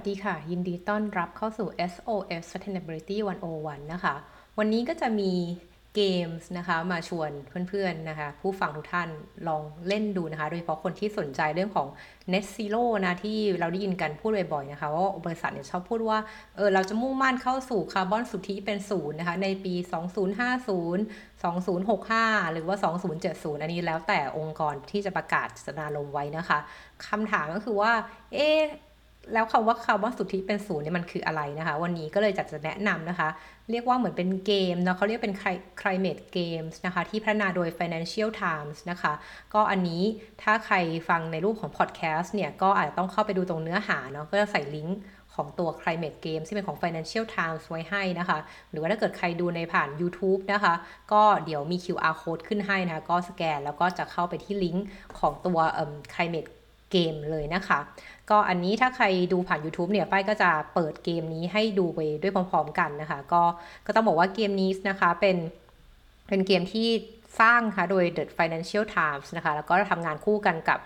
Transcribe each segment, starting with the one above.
วัสดีค่ะ ยินดีต้อนรับเข้าสู่ SOS Sustainability 101 นะคะ วันนี้ก็จะมีเกมส์นะคะ มาชวนเพื่อนๆนะคะ ผู้ฟังทุกท่านลองเล่นดูนะคะ โดยเฉพาะคนที่สนใจเรื่องของ Net Zero นะ ที่เราได้ยินกันพูดบ่อยๆนะคะว่าบริษัทเนี่ยชอบพูดว่าเออเราจะมุ่งมั่นเข้าสู่คาร์บอนสุทธิเป็นศูนย์นะคะ ในปี 2050 2065 หรือว่า 2070 อันนี้แล้วแต่องค์กรที่จะประกาศสนาลมไว้นะคะคำถามก็คือว่า เอ๊ แล้วคำว่าคำว่าสุทธิเป็นศูนย์เนี่ยมันคืออะไรนะคะ วันนี้ก็เลยจะจะแนะนำนะคะ เรียกว่าเหมือนเป็นเกมเนาะเขาเรียกเป็น climate games นะคะ ที่พัฒนาโดย Financial Times นะคะ ก็อันนี้ถ้าใครฟังในรูปของ podcast เนี่ย ก็อาจจะต้องเข้าไปดูตรงเนื้อหาเนาะก็จะใส่ลิงก์ของตัว climate game ที่เป็นของ Financial Times ไว้ให้นะคะ หรือว่าถ้าเกิดใครดูในผ่าน YouTube นะคะ ก็เดี๋ยวมี QR code ขึ้นให้นะคะ ก็สแกนแล้วก็จะเข้าไปที่ลิงก์ของตัว climate เกมเลยนะคะ ก็อันนี้ถ้าใครดูผ่าน YouTube เนี่ยป้ายก็จะเปิดเกมนี้ให้ดูไปด้วยพร้อมๆกันนะคะ ก็ก็ต้องบอกว่าเกมนี้นะคะเป็นเป็นเกมที่สร้างค่ะโดย The Financial Times นะคะ แล้วก็ทำงานคู่กันกับ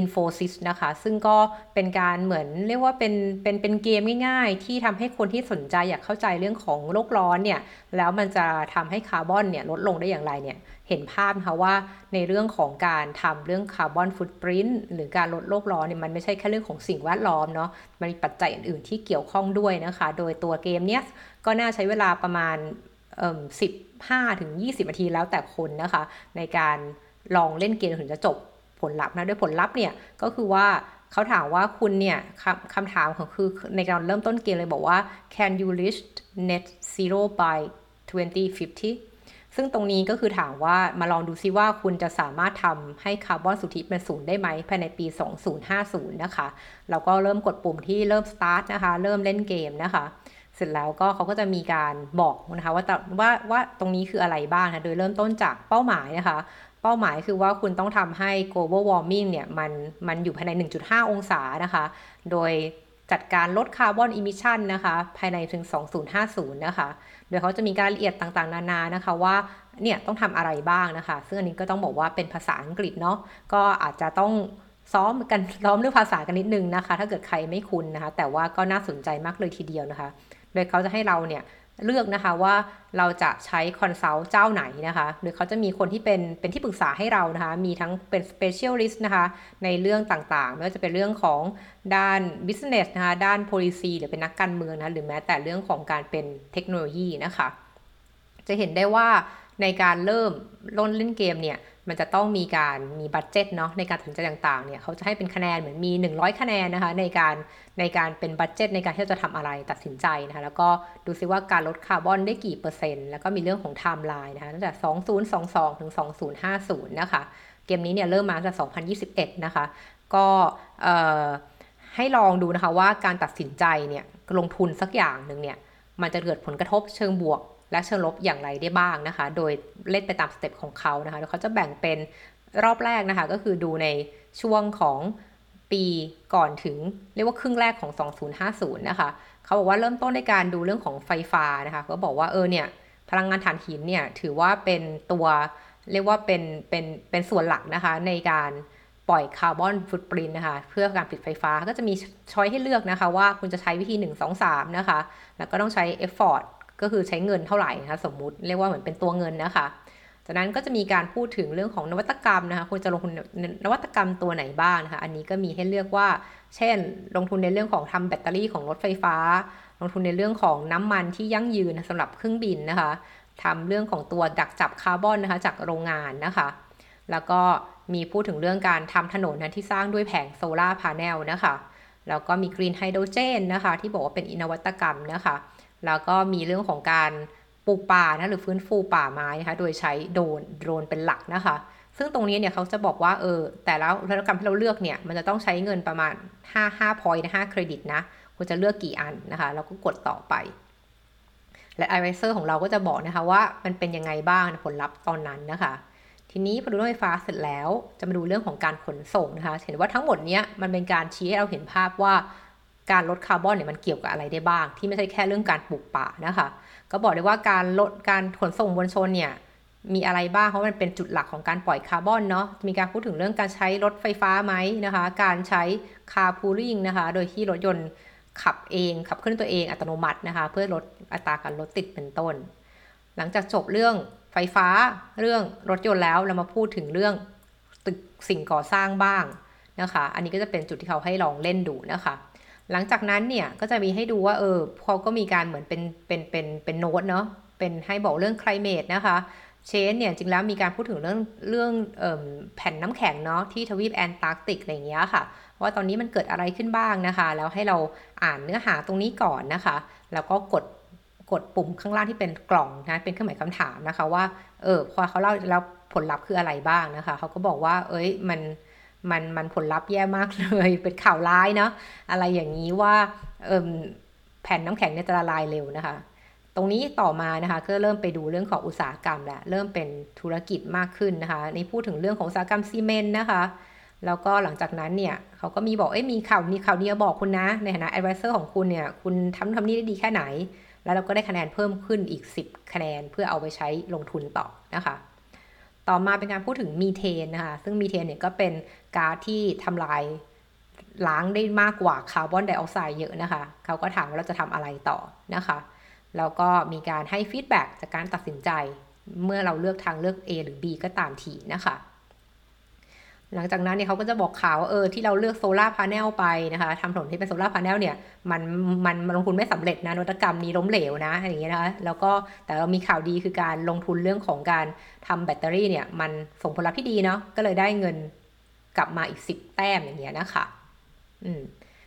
Infosys นะคะ ซึ่งก็เป็นการเหมือนเรียกว่าเป็นเป็นเป็นเกมง่ายๆ ที่ทำให้คนที่สนใจอยากเข้าใจเรื่องของโลกร้อนเนี่ย แล้วมันจะทำให้คาร์บอนเนี่ยลดลงได้อย่างไรเนี่ย เห็นภาพนะคะว่าในเรื่องของการทำเรื่อง carbon footprint หรือการลดโลกร้อนเนี่ยมันไม่ใช่แค่เรื่องของสิ่งแวดล้อมเนาะ มันมีปัจจัยอื่นๆที่เกี่ยวข้องด้วยนะคะ โดยตัวเกมเนี้ยก็น่าใช้เวลาประมาณเอ่อ15ถึง20นาทีแล้วแต่คนนะคะ ในการลองเล่นเกมถึงจะจบ ผลลัพธ์นะด้วยผลลัพธ์เนี่ยก็คือว่าเขาถามว่าคุณเนี่ยคำคำถามของคือในการเริ่มต้นเกมเลยบอกว่า can you reach net zero by 2050 ซึ่งตรงนี้ก็คือถามว่ามาลองดูซิว่าคุณจะสามารถทำให้คาร์บอนสุทธิเป็นศูนย์ได้ไหมภายในปี 2050 นะคะเราก็เริ่มกดปุ่มที่เริ่ม start นะคะ เริ่มเล่นเกมนะคะ เสร็จแล้วก็เขาก็จะมีการบอกนะคะว่าว่าว่าตรงนี้คืออะไรบ้างนะ โดยเริ่มต้นจากเป้าหมายนะคะ เป้าหมายคือว่าคุณต้องทำให้ global warming เนี่ยมันมันอยู่ภายใน 1.5 องศานะคะ โดยจัดการลด carbon emission นะคะ ภายในถึง 2050 นะคะ โดยเขาจะมีการละเอียดต่างๆ นานานะคะว่าเนี่ยต้องทำอะไรบ้างนะคะ ซึ่งอันนี้ก็ต้องบอกว่าเป็นภาษาอังกฤษเนาะก็อาจจะต้องซ้อมกันซ้อมเรื่องภาษากันนิดนึงนะคะ ถ้าเกิดใครไม่คุ้นนะคะ แต่ว่าก็น่าสนใจมากเลยทีเดียวนะคะ โดยเขาจะให้เราเนี่ย เลือกนะคะว่าเราจะใช้ consult เจ้าไหนนะคะหรือเขาจะมีคนที่เป็นเป็นที่ปรึกษาให้เรานะคะ มีทั้งเป็น specialist นะคะในเรื่องต่างๆ ไม่ว่าจะเป็นเรื่องของด้าน business นะคะด้าน policy หรือเป็นนักการเมืองนะหรือแม้แต่เรื่องของการเป็นเทคโนโลยีนะคะ จะเห็นได้ว่าในการเริ่มล่นเล่นเกมเนี่ย มันจะต้องมีการมี budget เนาะในการตัดสินใจต่างๆเนี่ยเขาจะให้เป็นคะแนนเหมือนมี 100 คะแนนนะคะในการในการเป็น budget ในการที่จะทำอะไรตัดสินใจนะคะแล้วก็ดูซิว่าการลดคาร์บอนได้กี่เปอร์เซ็นต์แล้วก็มีเรื่องของไทม์ไลน์นะคะตั้งแต่ 2022 ถึง 2050 นะคะ เกมนี้เนี่ยเริ่มมาตั้งแต่ 2021 นะคะ ก็ให้ลองดูนะคะว่าการตัดสินใจเนี่ยลงทุนสักอย่างหนึ่งเนี่ยมันจะเกิดผลกระทบเชิงบวก และเชิงลบอย่างไรได้บ้างนะคะ โดยเล่นไปตามสเต็ปของเขานะคะโดยเขาจะแบ่งเป็นรอบแรกนะคะ ก็คือดูในช่วงของปีก่อนถึงเรียกว่าครึ่งแรกของ 2050 นะคะ เขาบอกว่าเริ่มต้นในการดูเรื่องของไฟฟ้านะคะ ก็บอกว่าเออเนี่ยพลังงานถ่านหินเนี่ยถือว่าเป็นตัวเรียกว่าเป็นเป็นเป็นส่วนหลักนะคะในการปล่อย carbon footprint นะคะเพื่อการผลิตไฟฟ้าก็จะมี choice ให้เลือกนะคะว่าคุณจะใช้วิธี 1 2 3 นะคะ แล้วก็ต้องใช้ effort ก็คือใช้เงินเท่าไหร่นะคะสมมุติเรียกว่าเหมือนเป็นตัวเงินนะคะจากนั้นก็จะมีการพูดถึงเรื่องของนวัตกรรมนะคะควรจะลงทุนนวัตกรรมตัวไหนบ้างนะคะอันนี้ก็มีให้เลือกว่า เช่น ลงทุนในเรื่องของทำแบตเตอรี่ของรถไฟฟ้า ลงทุนในเรื่องของน้ำมันที่ยั่งยืนสำหรับเครื่องบินนะคะทำเรื่องของตัวดักจับคาร์บอนนะคะจากโรงงานนะคะ แล้วก็มีพูดถึงเรื่องการทำถนนนะที่สร้างด้วยแผง solar panel นะคะ แล้วก็มี green hydrogen นะคะ ที่บอกว่าเป็นอินวัตกรรมนะคะ แล้วก็มีเรื่องของการปลูกป่านะหรือฟื้นฟูป่าไม้นะคะโดยใช้โดรนโดรนเป็นหลักนะคะ ซึ่งตรงนี้เนี่ยเขาจะบอกว่าเออแต่แล้วนวัตกรรมที่เราเลือกเนี่ยมันจะต้องใช้เงินประมาณ 5 5 point นะ5เครดิตนะคุณจะเลือกกี่อันนะคะแล้วก็กดต่อไป และ advisor ของเราก็จะบอกนะคะว่ามันเป็นยังไงบ้างผลลัพธ์ตอนนั้นนะคะ ทีนี้พอดูรถไฟฟ้าเสร็จแล้วจะมาดูเรื่องของการขนส่งนะคะ เห็นว่าทั้งหมดเนี้มันเป็นการชี้ให้เราเห็นภาพว่า การลดคาร์บอนเนี่ยมันเกี่ยวกับอะไรได้บ้าง ที่ไม่ใช่แค่เรื่องการปลูกป่านะคะ ก็บอกได้ว่าการลดการขนส่งมวลชนเนี่ยมีอะไรบ้างเพราะมันเป็นจุดหลักของการปล่อยคาร์บอนเนาะมีการพูดถึงเรื่องการใช้รถไฟฟ้าไหมนะคะ การใช้คาร์พูลิ่งนะคะ โดยที่รถยนต์ขับเอง ขับเคลื่อนตัวเองอัตโนมัตินะคะ เพื่อลดอัตราการรถติดเป็นต้น หลังจากจบเรื่องไฟฟ้าเรื่องรถยนต์แล้วเรามาพูดถึงเรื่องตึกสิ่งก่อสร้างบ้างนะคะ อันนี้ก็จะเป็นจุดที่เขาให้ลองเล่นดูนะคะ หลังจากนั้นเนี่ยก็จะมีให้ดูว่าเออเขาก็มีการเหมือนเป็นเป็นเป็นเป็นโน้ตเนาะเป็นให้บอกเรื่อง climate นะคะเชนเนี่ยจริงแล้วมีการพูดถึงเรื่องเรื่องออแผ่นน้ำแข็งเนาะที่ทวีปแอนตาร์กติกอะไรอย่างเงี้ยค่ะ ว่าตอนนี้มันเกิดอะไรขึ้นบ้างนะคะ แล้วให้เราอ่านเนื้อหาตรงนี้ก่อนนะคะ แล้วก็กดกดปุ่มข้างล่างที่เป็นกล่องนะเป็นเครื่องหมายคำถามนะคะว่าเออพอเขาเล่าแล้วผลลัพธ์คืออะไรบ้างนะคะเขาก็บอกว่า เอ้ยมัน มันมันผลลัพธ์แย่มากเลย เป็นข่าวร้ายเนาะอะไรอย่างนี้ว่าแผ่นน้ำแข็งเนี่ยจะละลายเร็วนะคะ ตรงนี้ต่อมานะคะก็เริ่มไปดูเรื่องของอุตสาหกรรมแหล้วเริ่มเป็นธุรกิจมากขึ้นนะคะในพูดถึงเรื่องของอุตสาหกรรมซีเมนต์นะคะ แล้วก็หลังจากนั้นเนี่ยเขาก็มีบอกเอ้ยมีข่าวมีข่าวนี้บอกคุณนะ ในฐานะ advisor ของคุณเนี่ยคุณทำทำนี่ได้ดีแค่ไหน แล้วเราก็ได้คะแนนเพิ่มขึ้นอีก 10 คะแนนเพื่อเอาไปใช้ลงทุนต่อนะคะ ต่อมาเป็นการพูดถึงมีเทนนะคะ ซึ่งมีเทนเนี่ยก็เป็นก๊าซที่ทำลายล้างได้มากกว่าคาร์บอนไดออกไซด์เยอะนะคะ เขาก็ถามว่าเราจะทำอะไรต่อนะคะ แล้วก็มีการให้ feedback จากการตัดสินใจ เมื่อเราเลือกทางเลือก A หรือ B ก็ตามทีนะคะ หลังจากนั้นเนี่ยเขาก็จะบอกข่าวว่าเออที่เราเลือก solar panel ไปนะคะทำถนนที่เป็น solar panel เนี่ยมันมันลงทุนไม่สำเร็จนะนวัตกรรมนี้ล้มเหลวนะอย่างเงี้ยนะคะแล้วก็แต่เรามีข่าวดีคือการลงทุนเรื่องของการทำแบตเตอรี่เนี่ยมันส่งผลลัพธ์ที่ดีเนาะก็เลยได้เงินกลับมาอีก 10 แต้มอย่างเงี้ยนะคะอืม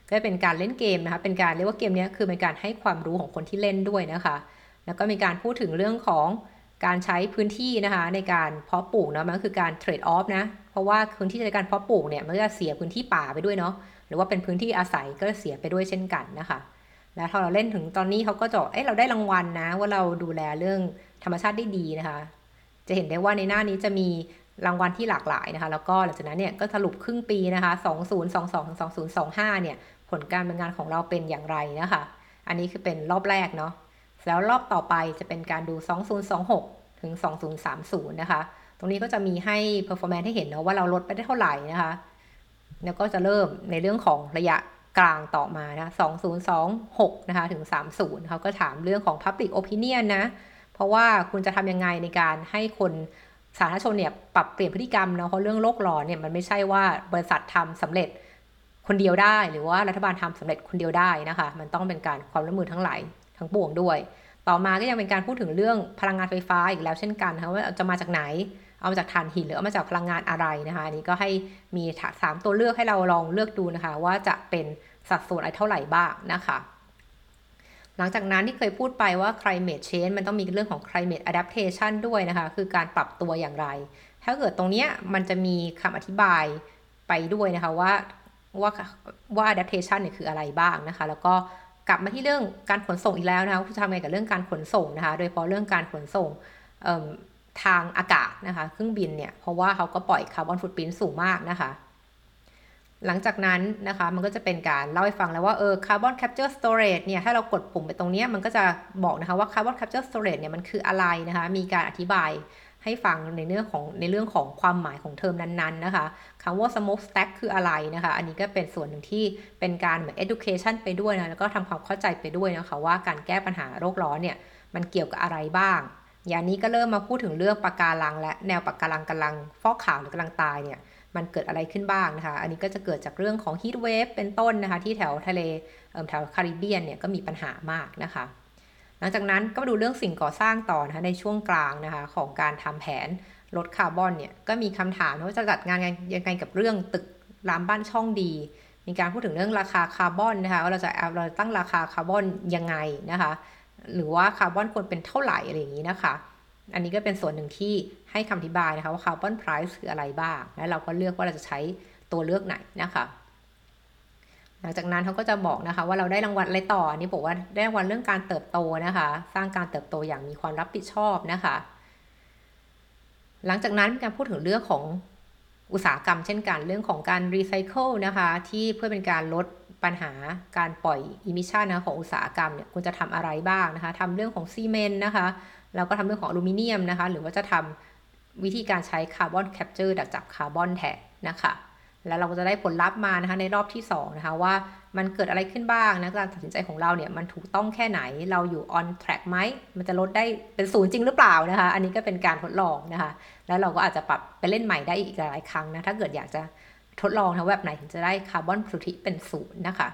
ก็เป็นการเล่นเกมนะคะเป็นการเรียกว่าเกมนี้คือเป็นการให้ความรู้ของคนที่เล่นด้วยนะคะ แล้วก็มีการพูดถึงเรื่องของ การใช้พื้นที่นะคะในการเพาะปลูกเนาะมันก็คือการเทรดออฟนะ เพราะว่าพื้นที่ในการเพาะปลูกเนี่ยมันจะเสียพื้นที่ป่าไปด้วยเนาะหรือว่าเป็นพื้นที่อาศัยก็เสียไปด้วยเช่นกันนะคะ แล้วพอเราเล่นถึงตอนนี้เขาก็จะเอ้เราได้รางวัลนะ ว่าเราดูแลเรื่องธรรมชาติได้ดีนะคะ จะเห็นได้ว่าในหน้านี้จะมีรางวัลที่หลากหลายนะคะ แล้วก็หลังจากนั้นเนี่ยก็สรุปครึ่งปีนะคะ2022-2025เนี่ยผลการดำเนินงานของเราเป็นอย่างไรนะคะ อันนี้คือเป็นรอบแรกเนาะ แล้วรอบต่อไปจะเป็นการดู 2026 ถึง 2030 นะคะ ตรงนี้ก็จะมีให้ performance ให้เห็นนะว่าเราลดไปได้เท่าไหร่นะคะ แล้วก็จะเริ่มในเรื่องของระยะกลางต่อมานะ 2026 นะคะ ถึง 30เขาก็ถามเรื่องของ public opinion นะ เพราะว่าคุณจะทำยังไงในการให้คนสาธารณชนเนี่ยปรับเปลี่ยนพฤติกรรมเนาะเพราะเรื่องโลกร้อนเนี่ยมันไม่ใช่ว่าบริษัททำสำเร็จคนเดียวได้ หรือว่ารัฐบาลทำสำเร็จคนเดียวได้นะคะ มันต้องเป็นการความร่วมมือทั้งหลาย ทั้งปวงด้วย ต่อมาก็ยังเป็นการพูดถึงเรื่องพลังงานไฟฟ้าอีกแล้วเช่นกันนะคะว่าจะมาจากไหน เอามาจากถ่านหินหรือเอามาจากพลังงานอะไรนะคะอันนี้ก็ให้มีสามตัวเลือกให้เราลองเลือกดูนะคะ ว่าจะเป็นสัดส่วนอะไรเท่าไหร่บ้างนะคะหลังจากนั้นที่เคยพูดไปว่า climate change มันต้องมีเรื่องของ climate adaptation ด้วยนะคะ คือการปรับตัวอย่างไร ถ้าเกิดตรงนี้มันจะมีคำอธิบายไปด้วยนะคะว่าว่าว่า adaptation เนี่ยคืออะไรบ้างนะคะ แล้วก็ กลับมาที่เรื่องการขนส่งอีกแล้วนะคะจะทำไงกับเรื่องการขนส่งนะคะ โดยเฉพาะเรื่องการขนส่งทางอากาศนะคะ เครื่องบินเนี่ยเพราะว่าเขาก็ปล่อยคาร์บอนฟุตปรินสูงมากนะคะ หลังจากนั้นนะคะมันก็จะเป็นการเล่าให้ฟังแล้วว่าเออ carbon capture storage เนี่ยถ้าเรากดปุ่มไปตรงนี้มันก็จะบอกนะคะว่า carbon capture storage เนี่ยมันคืออะไรนะคะ มีการอธิบาย ให้ฟังในเรื่องของในเรื่องของความหมายของเทอมนั้นๆนะคะคำว่า smoke stack คืออะไรนะคะ อันนี้ก็เป็นส่วนหนึ่งที่เป็นการเหมือน education ไปด้วยนะแล้วก็ทำความเข้าใจไปด้วยนะคะว่าการแก้ปัญหาโลกร้อนเนี่ยมันเกี่ยวกับอะไรบ้างอย่างนี้ก็เริ่มมาพูดถึงเรื่องปะการัง และแนวปะการังกำลังฟอกขาวหรือกำลังตายเนี่ยมันเกิดอะไรขึ้นบ้างนะคะ อันนี้ก็จะเกิดจากเรื่องของ heat wave เป็นต้นนะคะ ที่แถวทะเลแถวคาริบเบียนเนี่ยก็มีปัญหามากนะคะ หลังจากนั้นก็มาดูเรื่องสิ่งก่อสร้างต่อนะคะในช่วงกลางนะคะของการทำแผนลดคาร์บอนเนี่ยก็มีคำถามว่าจะจัดงานยังไงกับเรื่องตึกรามบ้านช่องดี มีการพูดถึงเรื่องราคาคาร์บอนนะคะว่าเราจะเราตั้งราคาคาร์บอนยังไงนะคะหรือว่าคาร์บอนควรเป็นเท่าไหร่อะไรอย่างนี้นะคะ อันนี้ก็เป็นส่วนหนึ่งที่ให้คำอธิบายนะคะว่า carbon price คืออะไรบ้าง และเราก็เลือกว่าเราจะใช้ตัวเลือกไหนนะคะ หลังจากนั้นเขาก็จะบอกนะคะ ว่าเราได้รางวัลอะไรต่อนี่บอกว่าได้รางวัลเรื่องการเติบโตนะคะ สร้างการเติบโตอย่างมีความรับผิดชอบนะคะ หลังจากนั้นมีการพูดถึงเรื่องของอุตสาหกรรมเช่นกันเรื่องของการรีไซเคิลนะคะ ที่เพื่อเป็นการลดปัญหาการปล่อย emission นะของอุตสาหกรรมเนี่ยคุณจะทำอะไรบ้างนะคะทำเรื่องของซีเมนต์นะคะแล้วก็ทำเรื่องของอลูมิเนียมนะคะ หรือว่าจะทำวิธีการใช้ carbon capture ดักจับคาร์บอนแทนนะคะ แล้วเราก็จะได้ผลลัพธ์มานะคะในรอบที่2นะคะว่ามันเกิดอะไรขึ้นบ้างนะการตัดสินใจของเราเนี่ยมันถูกต้องแค่ไหนเราอยู่ on track ไหมมันจะลดได้เป็นศูนย์จริงหรือเปล่านะคะ อันนี้ก็เป็นการทดลองนะคะ แล้วเราก็อาจจะปรับไปเล่นใหม่ได้อีกหลายครั้งนะถ้าเกิดอยากจะทดลองนะแบบไหนถึงจะได้คาร์บอนสุทธิเป็นศูนย์นะคะ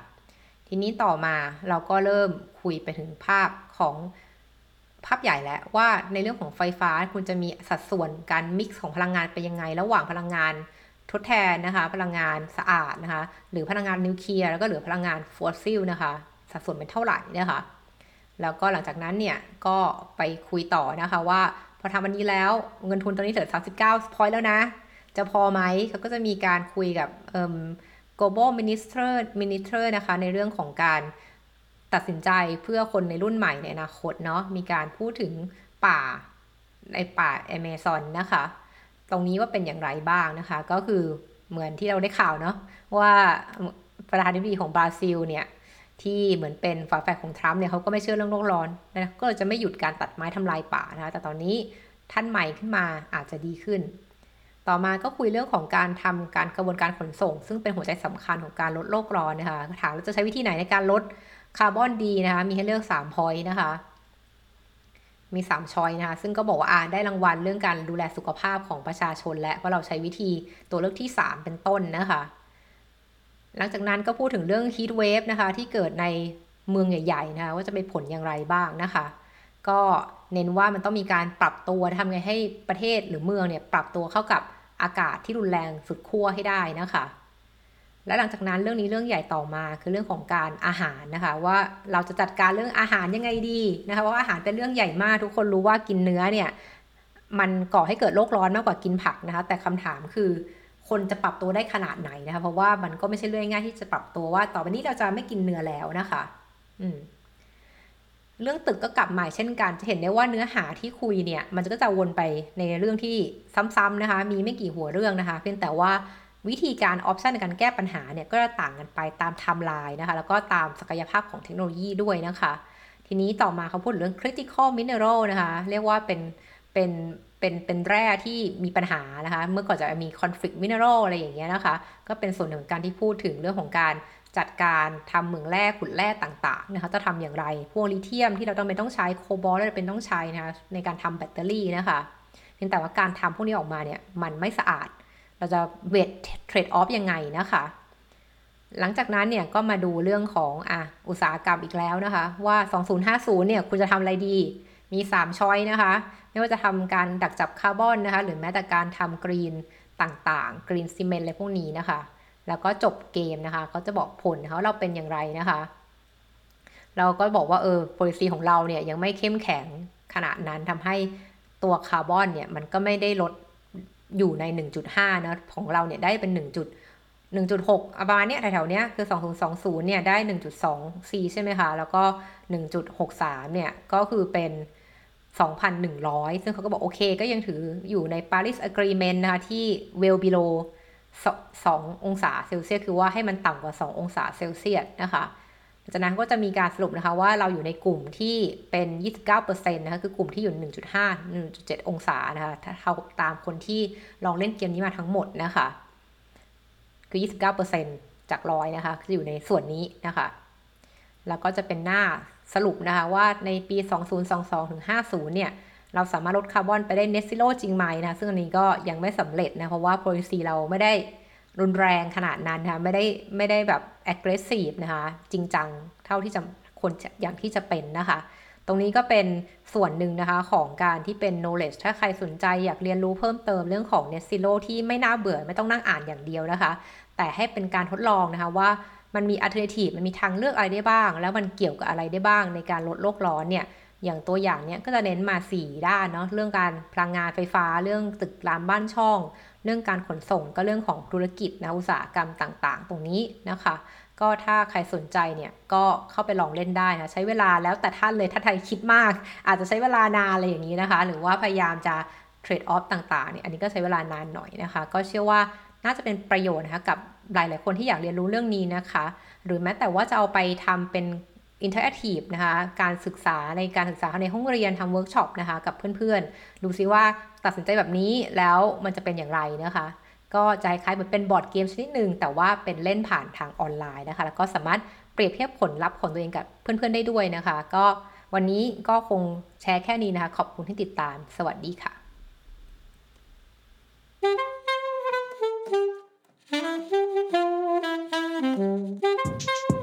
ทีนี้ต่อมาเราก็เริ่มคุยไปถึงภาพของภาพใหญ่แล้วว่าในเรื่องของไฟฟ้าคุณจะมีสัดส่วนการ mix ของพลังงานไปยังไง ระหว่างพลังงาน ทดแทนนะคะ พลังงานสะอาดนะคะ หรือพลังงานนิวเคลียร์แล้วก็เหลือพลังงานฟอสซิลนะคะ สัดส่วนเป็นเท่าไหร่นะคะ แล้วก็หลังจากนั้นเนี่ยก็ไปคุยต่อนะคะว่าพอทำอันนี้แล้วเงินทุนตอนนี้เหลือ39 point แล้วนะ จะพอไหมเขาก็จะมีการคุยกับ global minister minister นะคะ ในเรื่องของการตัดสินใจเพื่อคนในรุ่นใหม่ในอนาคตเนาะมีการพูดถึงป่าในป่าแอเมซอนนะคะ ตรงนี้ว่าเป็นอย่างไรบ้างนะคะ ก็คือเหมือนที่เราได้ข่าวเนาะว่าประธานาธิบดีของบราซิลเนี่ยที่เหมือนเป็นฝาแฝดของทรัมป์เนี่ยเขาก็ไม่เชื่อเรื่องโลกร้อนนะก็จะไม่หยุดการตัดไม้ทำลายป่านะคะแต่ตอนนี้ท่านใหม่ขึ้นมาอาจจะดีขึ้น ต่อมาก็คุยเรื่องของการทำการกระบวนการขนส่ง ซึ่งเป็นหัวใจสำคัญของการลดโลกร้อนนะคะถามว่าจะใช้วิธีไหนในการลดคาร์บอนดีนะคะมีให้เลือก3พอยต์นะคะ มี3ช้อยนะคะ ซึ่งก็บอกว่าอาได้รางวัลเรื่องการดูแลสุขภาพของประชาชนและว่าเราใช้วิธีตัวเลือกที่ 3 เป็นต้นนะคะ หลังจากนั้นก็พูดถึงเรื่อง heat wave นะคะที่เกิดในเมืองใหญ่ๆนะคะว่าจะเป็นผลอย่างไรบ้างนะคะ ก็เน้นว่ามันต้องมีการปรับตัวทำไงให้ประเทศหรือเมืองเนี่ยปรับตัวเข้ากับอากาศที่รุนแรงสุดขั้วให้ได้นะคะ และหลังจากนั้นเรื่องนี้เรื่องใหญ่ต่อมาคือเรื่องของการอาหารนะคะ ว่าเราจะจัดการเรื่องอาหารยังไงดีนะคะว่าอาหารเป็นเรื่องใหญ่มากทุกคนรู้ว่ากินเนื้อเนี่ยมันก่อให้เกิดโลกร้อนมากกว่ากินผักนะคะ แต่คำถามคือคนจะปรับตัวได้ขนาดไหนนะคะ เพราะว่ามันก็ไม่ใช่เรื่องง่ายที่จะปรับตัวว่า ต่อไปนี้เราจะไม่กินเนื้อแล้วนะคะ อืมเรื่องตึกก็กลับมาเช่นกัน จะเห็นได้ว่าเนื้อหาที่คุยเนี่ย มันก็จะวนไปในเรื่องที่ซ้ำๆนะคะ มีไม่กี่หัวเรื่องนะคะ เพียงแต่ว่า วิธีการ option ในการแก้ปัญหาเนี่ยก็จะต่างกันไปตามไทม์ไลน์นะคะ แล้วก็ตามศักยภาพของเทคโนโลยีด้วยนะคะ ทีนี้ต่อมาเขาพูดเรื่อง critical mineral นะคะ เรียกว่าเป็นเป็นเป็นเป็นแร่ที่มีปัญหานะคะ เมื่อก่อนจะมี conflict mineral อะไรอย่างเงี้ยนะคะ ก็เป็นส่วนหนึ่งการที่พูดถึงเรื่องของการจัดการทำเหมืองแร่ขุดแร่ต่างๆนะคะจะทำอย่างไร พวกลิเธียมที่เราต้องเป็นต้องใช้โคบอลต์เราเป็นต้องใช้นะคะในการทำแบตเตอรี่นะคะเพียงแต่ว่าการทำพวกนี้ออกมาเนี่ยมันไม่สะอาด เราจะเวทเทรดออฟยังไงนะคะ หลังจากนั้นเนี่ยก็มาดูเรื่องของอะอุตสาหกรรมอีกแล้วนะคะ ว่า 2050 เนี่ยคุณจะทำอะไรดี มี 3 ช้อยนะคะ ไม่ว่าจะทำการดักจับคาร์บอนนะคะ หรือแม้แต่การทำกรีนต่างๆ กรีนซีเมนต์อะไรพวกนี้นะคะ แล้วก็จบเกมนะคะเขาจะบอกผลเขาเราเป็นอย่างไรนะคะ เราก็บอกว่าเออ policy ของเราเนี่ยยังไม่เข้มแข็งขนาดนั้นทำให้ตัวคาร์บอนเนี่ยมันก็ไม่ได้ลด อยู่ใน 1.5นะของเราเนี่ยได้เป็น 1. 1.6ประมาณเนี้ยแถวๆเนี้ยคือ 2020เนี่ยได้ 1.24 ใช่ไหมคะ แล้วก็ 1.63 เนี่ย ก็คือเป็น 2,100 ซึ่งเขาก็บอกโอเค ก็ยังถืออยู่ใน Paris Agreement นะคะ ที่ well below 2 องศาเซลเซียส คือว่าให้มันต่ำกว่า 2 องศาเซลเซียสนะคะ จากนั้นก็จะมีการสรุปนะคะว่าเราอยู่ในกลุ่มที่เป็น 29%นะคะคือกลุ่มที่อยู่ 1.5 1.7 องศานะคะถ้าเท่าตามคนที่ลองเล่นเกมนี้มาทั้งหมดนะคะคือ 29%จากร้อยนะคะจะอยู่ในส่วนนี้นะคะแล้วก็จะเป็นหน้าสรุปนะคะว่าในปี 2022ถึง50 เนี่ย เราสามารถลดคาร์บอนไปได้เนซิโลจริงไหมนะ ซึ่งอันนี้ก็ยังไม่สำเร็จนะ เพราะว่า policy เราไม่ได้ รุนแรงขนาดนั้นนะคะไม่ได้ไม่ได้แบบ aggressive นะคะ จริงจังเท่าที่จะคนอย่างที่จะเป็นนะคะ ตรงนี้ก็เป็นส่วนหนึ่งนะคะของการที่เป็น knowledge ถ้าใครสนใจอยากเรียนรู้เพิ่มเติมเรื่องของ net zero ที่ไม่น่าเบื่อไม่ต้องนั่งอ่านอย่างเดียวนะคะ แต่ให้เป็นการทดลองนะคะว่ามันมี alternative มันมีทางเลือกอะไรได้บ้าง แล้วมันเกี่ยวกับอะไรได้บ้างในการลดโลกร้อนเนี่ย อย่างตัวอย่างเนี้ยก็จะเน้นมา 4 ด้านเนาะเรื่องการพลังงานไฟฟ้า เรื่องตึกรามบ้านช่อง เรื่องการขนส่งก็เรื่องของธุรกิจนะอุตสาหกรรมต่างๆ ตรงนี้นะคะ ก็ถ้าใครสนใจเนี่ยก็เข้าไปลองเล่นได้นะใช้เวลาแล้วแต่ท่านเลยถ้าใครคิดมาก อาจจะใช้เวลานานอะไรอย่างนี้นะคะ หรือว่าพยายามจะtrade-off ต่างๆเนี่ยอันนี้ก็ใช้เวลานานหน่อยนะคะ ก็เชื่อว่าน่าจะเป็นประโยชน์นะคะกับหลายๆคนที่อยากเรียนรู้เรื่องนี้นะคะ หรือแม้แต่ว่าจะเอาไปทำเป็น interactive นะคะ การศึกษาในการศึกษาในห้องเรียนทำเวิร์กช็อปนะคะ กับเพื่อนๆ ดูซิว่าตัดสินใจแบบนี้แล้วมันจะเป็นอย่างไรนะคะ ก็จะคล้ายๆเหมือนเป็นบอร์ดเกมชนิดหนึ่งแต่ว่าเป็นเล่นผ่านทางออนไลน์นะคะ แล้วก็สามารถเปรียบเทียบผลลัพธ์ของตัวเองกับเพื่อนๆได้ด้วยนะคะ ก็วันนี้ก็คงแชร์แค่นี้นะคะ ขอบคุณที่ติดตาม สวัสดีค่ะ Thank you.